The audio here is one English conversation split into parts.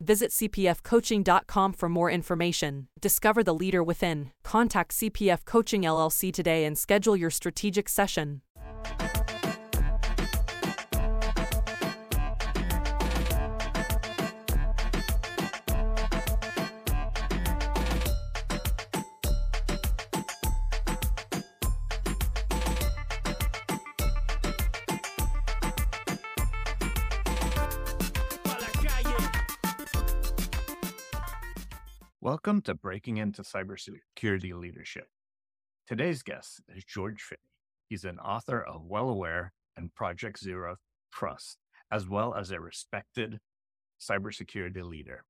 Visit cpfcoaching.com for more information. Discover the leader within. Contact CPF Coaching LLC today and schedule your strategic session. Welcome to Breaking into Cybersecurity Leadership. Today's guest is George Finney. He's an author of Well Aware and Project Zero Trust, as well as a respected cybersecurity leader.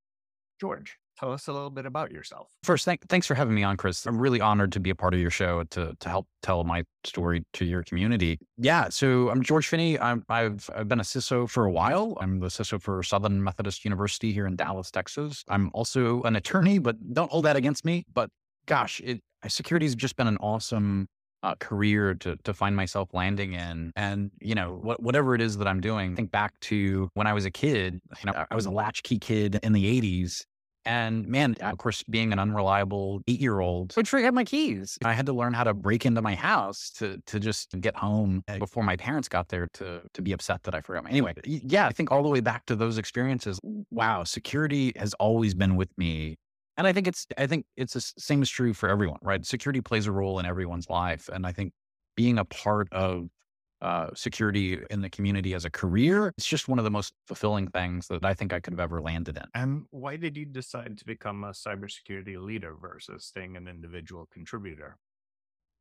George, tell us a little bit about yourself. First, thank, thanks for having me on, Chris. I'm really honored to be a part of your show to to help tell my story to your community. Yeah, so I'm George Finney. i have I've been a CISO for a while. I'm the CISO for Southern Methodist University here in Dallas, Texas. I'm also an attorney, but don't hold that against me. But gosh, it security has just been an awesome uh, career to to find myself landing in. And you know, what, whatever it is that I'm doing, think back to when I was a kid. You know, I was a latchkey kid in the '80s. And man, of course, being an unreliable eight year old, I'd forget my keys. I had to learn how to break into my house to to just get home eh, before my parents got there to to be upset that I forgot. My, anyway, yeah, I think all the way back to those experiences. Wow, security has always been with me and I think it's I think it's the same is true for everyone, right? Security plays a role in everyone's life, and I think being a part of uh, security in the community as a career, it's just one of the most fulfilling things that I think I could have ever landed in. And why did you decide to become a cybersecurity leader versus staying an individual contributor?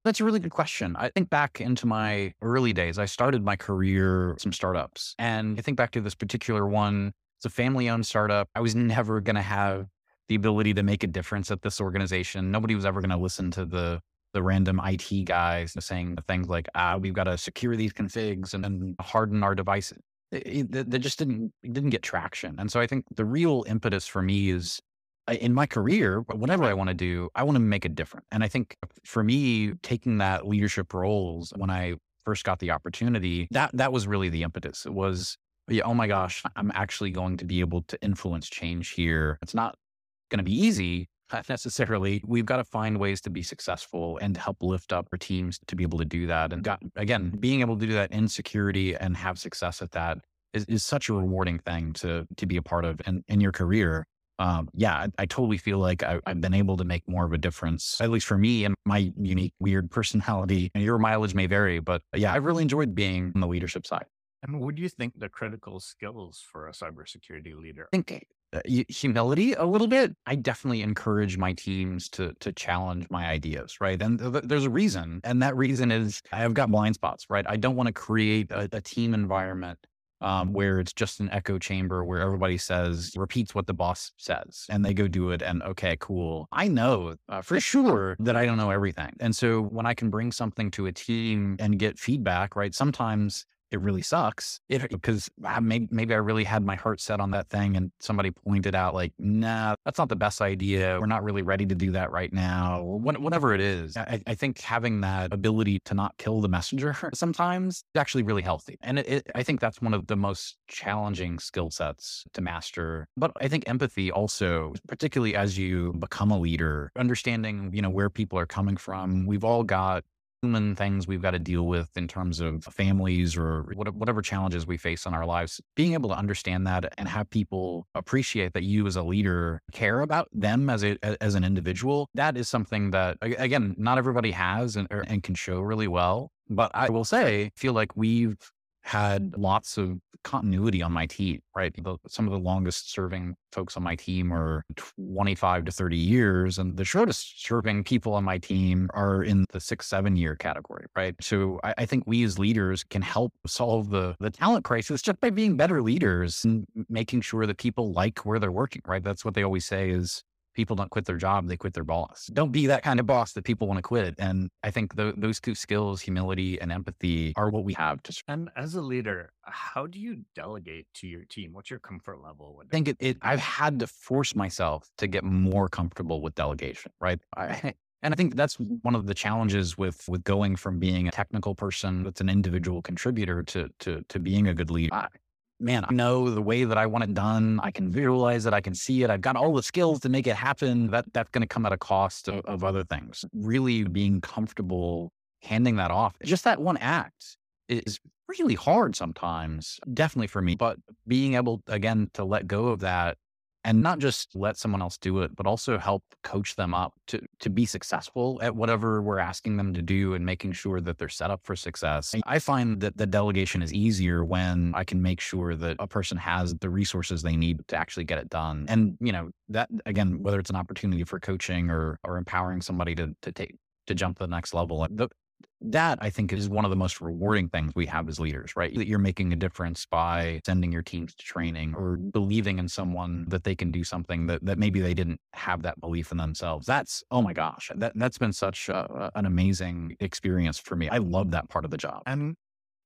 That's a really good question. I think back into my early days, I started my career some startups. And I think back to this particular one, it's a family owned startup. I was never going to have the ability to make a difference at this organization. Nobody was ever going to listen to the the random IT guys saying things like, "Ah, we've got to secure these configs and, and harden our devices." That just didn't didn't get traction. And so I think the real impetus for me is in my career, whatever I want to do, I want to make a difference. And I think for me, taking that leadership roles when I first got the opportunity, that that was really the impetus. It was, yeah, oh my gosh, I'm actually going to be able to influence change here. It's not going to be easy, not necessarily. We've got to find ways to be successful and to help lift up our teams to be able to do that. And got, again, being able to do that in security and have success at that is, is such a rewarding thing to to be a part of in, in your career. Um, yeah, I, I, totally feel like I, have been able to make more of a difference, at least for me and my unique, weird personality. And your mileage may vary, but yeah, I've really enjoyed being on the leadership side. And what do you think the critical skills for a cybersecurity leader? I think humility a little bit. I definitely encourage my teams to to challenge my ideas, right? And th- there's a reason, and that reason is I've got blind spots, right? I don't want to create a, a team environment um, where it's just an echo chamber where everybody says repeats what the boss says and they go do it and okay cool i know uh, for sure that i don't know everything and so when i can bring something to a team and get feedback right sometimes it really sucks it, because maybe, maybe I really had my heart set on that thing and somebody pointed out like, nah, that's not the best idea. We're not really ready to do that right now. Whatever it is, I, I think having that ability to not kill the messenger sometimes is actually really healthy. And it, it, I think that's one of the most challenging skill sets to master. But I think empathy also, particularly as you become a leader, understanding, you know, where people are coming from. We've all got human things we've got to deal with in terms of families or whatever challenges we face in our lives, being able to understand that and have people appreciate that you as a leader care about them as a as an individual, that is something that again not everybody has and, er, and can show really well. But I will say, feel like we've had lots of continuity on my team, right? The, some of the longest serving folks on my team are 25 to 30 years, and the shortest serving people on my team are in the six, seven year category, right? So I, I think we as leaders can help solve the, the talent crisis just by being better leaders and making sure that people like where they're working, right? That's what they always say is people don't quit their job, they quit their boss. Don't be that kind of boss that people want to quit. And I think the, those two skills, humility and empathy, are what we have to. And as a leader, how do you delegate to your team? What's your comfort level I think it, it I've had to force myself to get more comfortable with delegation, right? I, and I think that's one of the challenges with with going from being a technical person that's an individual contributor to to to being a good leader man, I know the way that I want it done. I can visualize it. I can see it. I've got all the skills to make it happen. That that's going to come at a cost of, of other things. Really being comfortable handing that off. Just that one act is really hard sometimes, definitely for me. But being able again to let go of that and not just let someone else do it, but also help coach them up to, to be successful at whatever we're asking them to do and making sure that they're set up for success. I find that the delegation is easier when I can make sure that a person has the resources they need to actually get it done. And, you know, that again, whether it's an opportunity for coaching or, or empowering somebody to, to take, to jump to the next level. The, that I think is one of the most rewarding things we have as leaders, right? That you're making a difference by sending your teams to training or mm-hmm. believing in someone that they can do something that, that maybe they didn't have that belief in themselves. That's, oh my gosh, that, that's been such a, an amazing experience for me. I love that part of the job. And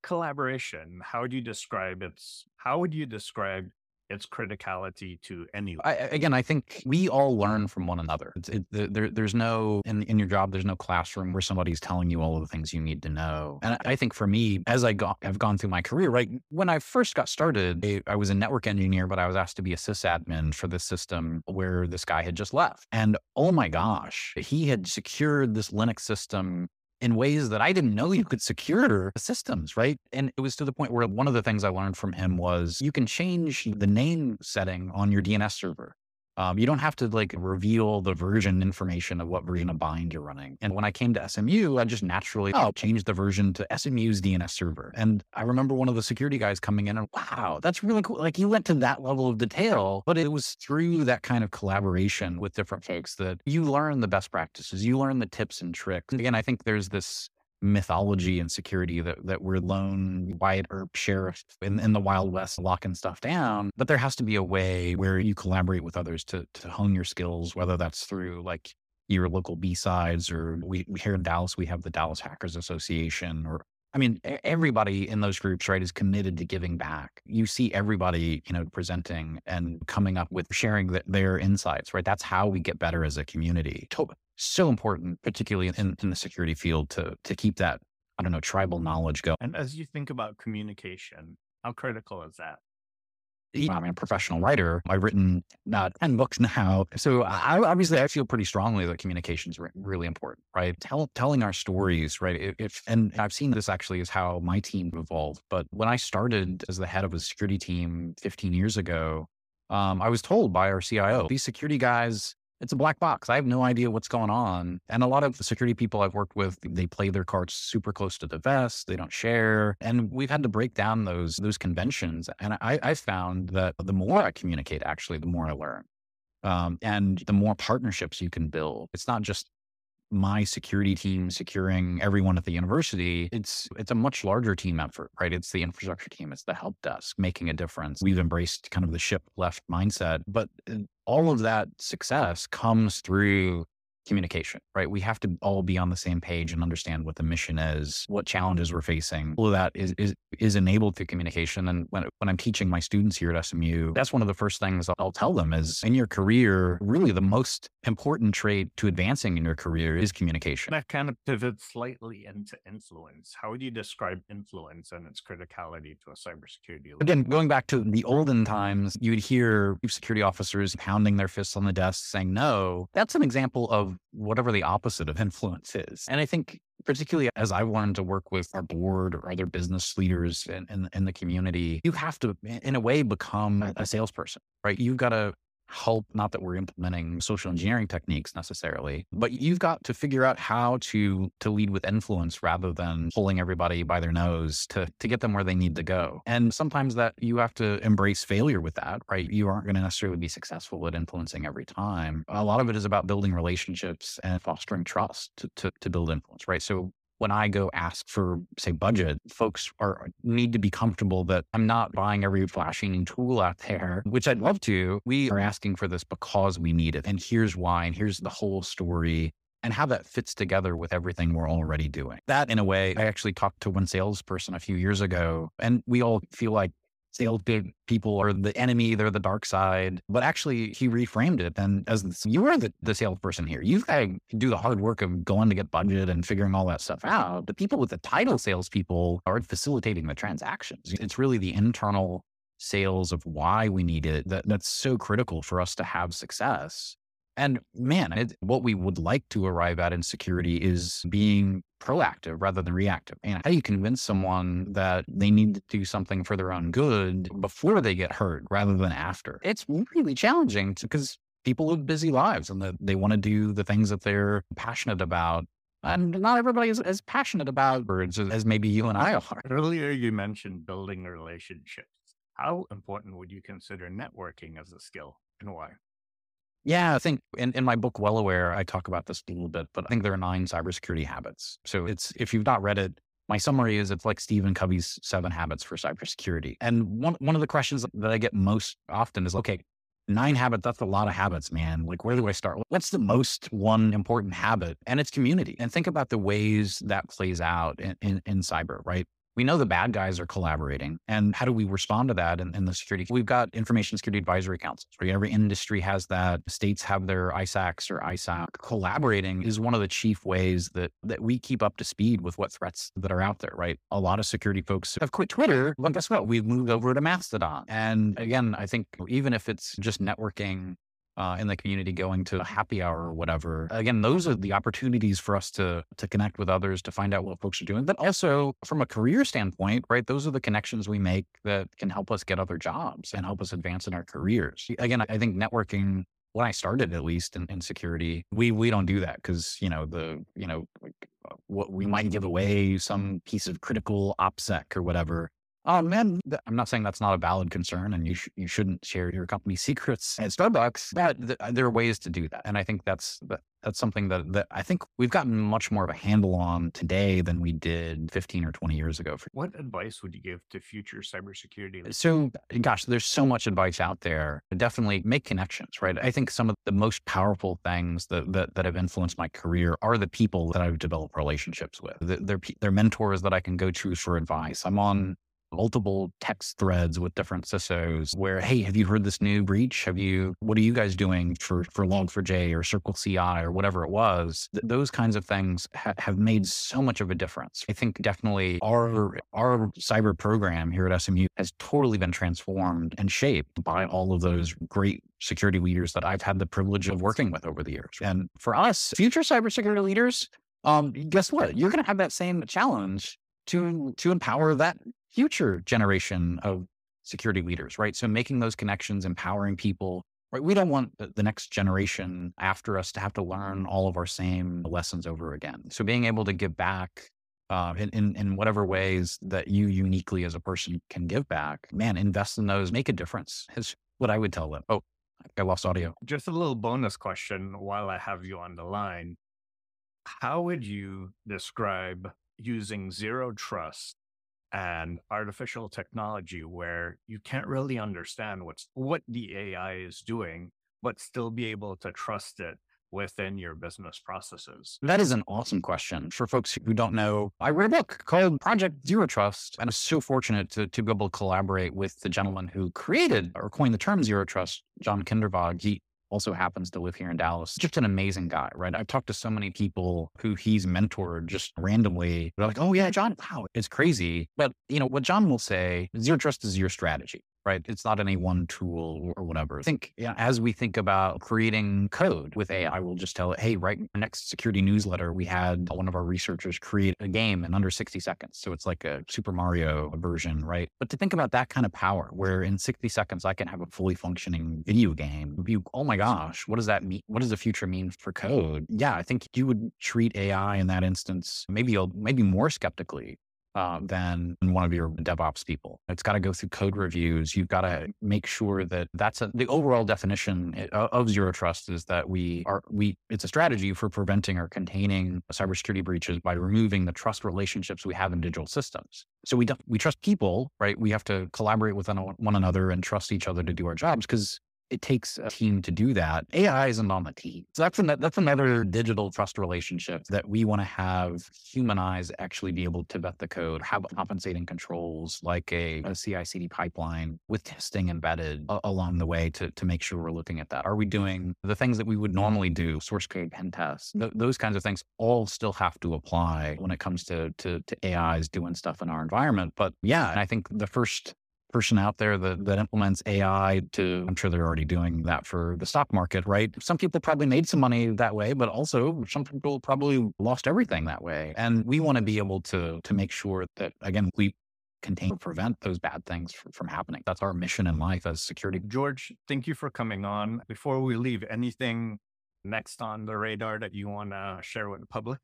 collaboration, how would you describe its, how would you describe its criticality to any. I, again, I think we all learn from one another. It, there, there's no in in your job. There's no classroom where somebody's telling you all of the things you need to know. And I think for me, as I have gone through my career, right when I first got started, I, I was a network engineer, but I was asked to be a sysadmin for this system where this guy had just left. And oh my gosh, he had secured this Linux system in ways that I didn't know you could secure systems, right? And it was to the point where one of the things I learned from him was you can change the name setting on your DNS server. Um, you don't have to like reveal the version information of what version of BIND you're running. And when I came to SMU, I just naturally oh, changed the version to SMU's DNS server. And I remember one of the security guys coming in and wow, that's really cool. Like you went to that level of detail, but it was through that kind of collaboration with different folks that you learn the best practices, you learn the tips and tricks. Again, I think there's this mythology and security that, that we're lone white or sheriff in, in the Wild West locking stuff down. But there has to be a way where you collaborate with others to, to hone your skills, whether that's through like your local BSides or we, we here in Dallas, we have the Dallas Hackers Association or I mean, everybody in those groups, right, is committed to giving back. You see everybody, you know, presenting and coming up with sharing the, their insights, right? That's how we get better as a community so important, particularly in, in the security field, to to keep that I don't know tribal knowledge going. And as you think about communication, how critical is that? I'm a professional writer. I've written uh, 10 books now. So I, obviously I feel pretty strongly that communication is really important, right? Tell, telling our stories, right? If, and I've seen this actually is how my team evolved. But when I started as the head of a security team 15 years ago, um, I was told by our CIO, these security guys, it's a black box. I have no idea what's going on. And a lot of the security people I've worked with, they play their cards super close to the vest. They don't share. And we've had to break down those those conventions. And I, I found that the more I communicate, actually, the more I learn. Um, and the more partnerships you can build. It's not just my security team securing everyone at the university it's it's a much larger team effort right? It's the infrastructure team it's the help desk making a difference. We've embraced kind of the shift left mindset but uh, all of that success comes through communication, right? We have to all be on the same page and understand what the mission is, what challenges we're facing. All of that is is is enabled through communication. And when when I'm teaching my students here at SMU, that's one of the first things I'll tell them is in your career, really the most important trait to advancing in your career is communication. That kind of pivots slightly into influence. How would you describe influence and its criticality to a cybersecurity? Leader? Again, going back to the olden times, you'd hear security officers pounding their fists on the desk saying no. That's an example of whatever the opposite of influence is. And I think particularly as I wanted to work with our board or other business leaders in, in, in the community, you have to, in a way, become a salesperson, right? You've got to help. Not that we're implementing social mm-hmm. engineering techniques necessarily, but you've got to figure out how to to lead with influence rather than pulling everybody by their nose to to get them where they need to go. And sometimes that you have to embrace failure with that, right? You aren't going to necessarily be successful at influencing every time. A lot of it is about building relationships and fostering trust to, to, to build influence, right? So when I go ask for, say, budget, folks are need to be comfortable that I'm not buying every flashing tool out there, which I'd love to. We are asking for this because we need it. And here's why, and here's the whole story and how that fits together with everything we're already doing. That, in a way, I actually talked to one salesperson a few years ago, and we all feel like sales oh, people are the enemy, they're the dark side. But actually, he reframed it. And as you are the, the salesperson here, you've got to do the hard work of going to get budget and figuring all that stuff out. The people with the title salespeople are facilitating the transactions. It's really the internal sales of why we need it that, that's so critical for us to have success. And man, it, what we would like to arrive at in security is being proactive rather than reactive. And how do you convince someone that they need to do something for their own good before they get hurt rather than after? It's really challenging because people live busy lives and they want to do the things that they're passionate about. And not everybody is as passionate about birds as maybe you and I are. Earlier, you mentioned building relationships. How important would you consider networking as a skill and why? Yeah, I think in, in my book, Well Aware, I talk about this a little bit, but I think there are nine cybersecurity habits. So it's, if you've not read it, my summary is it's like Stephen Covey's seven habits for cybersecurity. And one, one of the questions that I get most often is, okay, nine habits, that's a lot of habits, man. Like, where do I start? What's the most one important habit? And it's community. And think about the ways that plays out in, in, in cyber, right? We know the bad guys are collaborating. And how do we respond to that in, in the security? We've got information security advisory councils, right? Every industry has that. States have their ISACs or ISAC. Collaborating is one of the chief ways that, that we keep up to speed with what threats that are out there, right? A lot of security folks have quit Twitter. But guess what? We've moved over to Mastodon. And again, I think even if it's just networking uh, in the community going to a happy hour or whatever. Again, those are the opportunities for us to to connect with others, to find out what folks are doing. But also from a career standpoint, right? Those are the connections we make that can help us get other jobs and help us advance in our careers. Again, I think networking when I started, at least in, in security, we we don't do that because you know the you know like uh, what we might give away some piece of critical opsec or whatever Um, oh man, I'm not saying that's not a valid concern, and you sh- you shouldn't share your company secrets at Starbucks. But th- uh, there are ways to do that, and I think that's that's something that that I think we've gotten much more of a handle on today than we did 15 or 20 years ago. What advice would you give to future cybersecurity? Uh, so, gosh, there's so much advice out there. Definitely make connections, right? I think some of the most powerful things that that, that have influenced my career are the people that I've developed relationships with. They're, they're mentors that I can go to for advice. I'm on multiple text threads with different CISOs where, hey, have you heard this new breach? Have you, what are you guys doing for, for Log4j or CircleCI or whatever it was? Th- those kinds of things ha- have made so much of a difference. I think definitely our, our cyber program here at SMU has totally been transformed and shaped by all of those great security leaders that I've had the privilege of working with over the years. And for us, future cybersecurity leaders, um, guess what? You're going to have that same challenge to to empower that future generation of security leaders, right? So making those connections, empowering people, right? We don't want the next generation after us to have to learn all of our same lessons over again. So being able to give back uh, in, in, in whatever ways that you uniquely as a person can give back, man, invest in those, make a difference is what I would tell them. Oh, I lost audio. Just a little bonus question while I have you on the line. How would you describe using zero trust and artificial technology where you can't really understand what's what the AI is doing, but still be able to trust it within your business processes? That is an awesome question. For folks who don't know, I read a book called Project Zero Trust, and I'm so fortunate to, to be able to collaborate with the gentleman who created or coined the term zero trust, John Kindervag. He also happens to live here in Dallas. Just an amazing guy, right? I've talked to so many people who he's mentored just randomly. They're like, oh, yeah, John, wow, it's crazy. But, you know, what John will say, zero trust is your strategy. Right? It's not any one tool or whatever. I think yeah, as we think about creating code with AI, we'll just tell it, hey, right next security newsletter, we had one of our researchers create a game in under 60 seconds. So it's like a Super Mario version, right? But to think about that kind of power, where in 60 seconds I can have a fully functioning video game, you, oh my gosh, what does that mean? What does the future mean for code? Yeah, I think you would treat AI in that instance maybe maybe more skeptically uh, than one of your DevOps people. It's got to go through code reviews. You've got to make sure that that's a, the overall definition eh, of zero trust is that we are we it's a strategy for preventing or containing cybersecurity breaches by removing the trust relationships we have in digital systems. So we we trust people, right? We have to collaborate with one another and trust each other to do our jobs because it takes a team to do that. AI isn't on the team. So that's, an, that's another digital trust relationship that we want to have human eyes actually be able to vet the code, have compensating controls like a, a CI CD pipeline with testing embedded a, along the way to, to make sure we're looking at that. Are we doing the things that we would normally do, source code pen tests, th- those kinds of things all still have to apply when it comes to, to, to AIs doing stuff in our environment. But yeah, I think the first person out there that, that implements AI to, I'm sure they're already doing that for the stock market, right? Some people probably made some money that way, but also some people probably lost everything that way. And we want to be able to, to make sure that, again, we contain, prevent those bad things from, happening. That's our mission in life as security. George, thank you for coming on. Before we leave, anything next on the radar that you want to share with the public?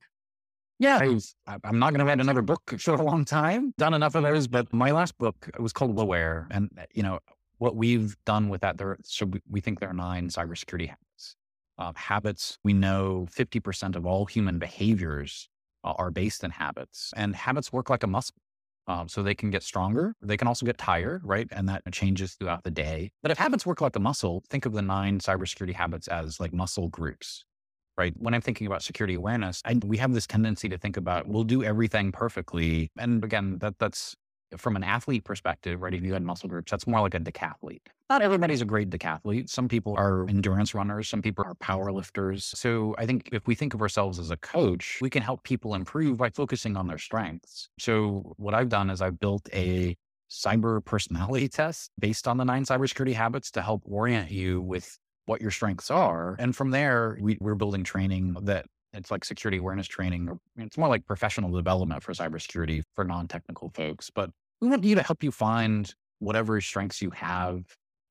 Yeah, I am not going to write another book for a long time. Done enough of those, but my last book was called Aware, and uh, you know what we've done with that. There, so we think there are nine cybersecurity habits. Uh, habits we know 50% of all human behaviors are based in habits, and habits work like a muscle. Um, so they can get stronger. They can also get tired, right? And that changes throughout the day. But if habits work like a muscle, think of the nine cybersecurity habits as like muscle groups right? When I'm thinking about security awareness, I, we have this tendency to think about we'll do everything perfectly. And again, that that's from an athlete perspective, right? If you had muscle groups, that's more like a decathlete. Not everybody's a great decathlete. Some people are endurance runners, some people are power lifters. So I think if we think of ourselves as a coach, we can help people improve by focusing on their strengths. So what I've done is I've built a cyber personality test based on the nine cybersecurity habits to help orient you with what your strengths are. And from there, we, we're building training that it's like security awareness training. It's more like professional development for cybersecurity for non technical folks. But we want you to help you find whatever strengths you have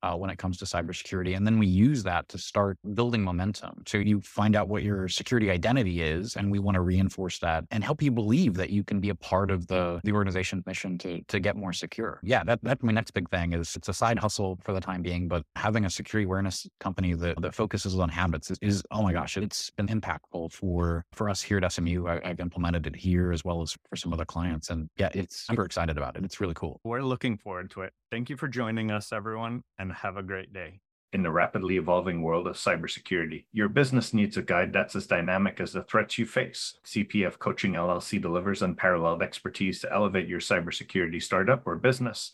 uh, when it comes to cybersecurity. And then we use that to start building momentum. So you find out what your security identity is, and we want to reinforce that and help you believe that you can be a part of the, the organization's mission to, to get more secure. Yeah, that, that's my next big thing is it's a side hustle for the time being, but having a security awareness company that, that focuses on habits is, is oh my gosh, it's been impactful for, for us here at SMU. I, I've implemented it here as well as for some other clients. And yeah, it's super excited about it. It's really cool. We're looking forward to it. Thank you for joining us, everyone, and have a great day. In the rapidly evolving world of cybersecurity, your business needs a guide that's as dynamic as the threats you face. CPF Coaching LLC delivers unparalleled expertise to elevate your cybersecurity startup or business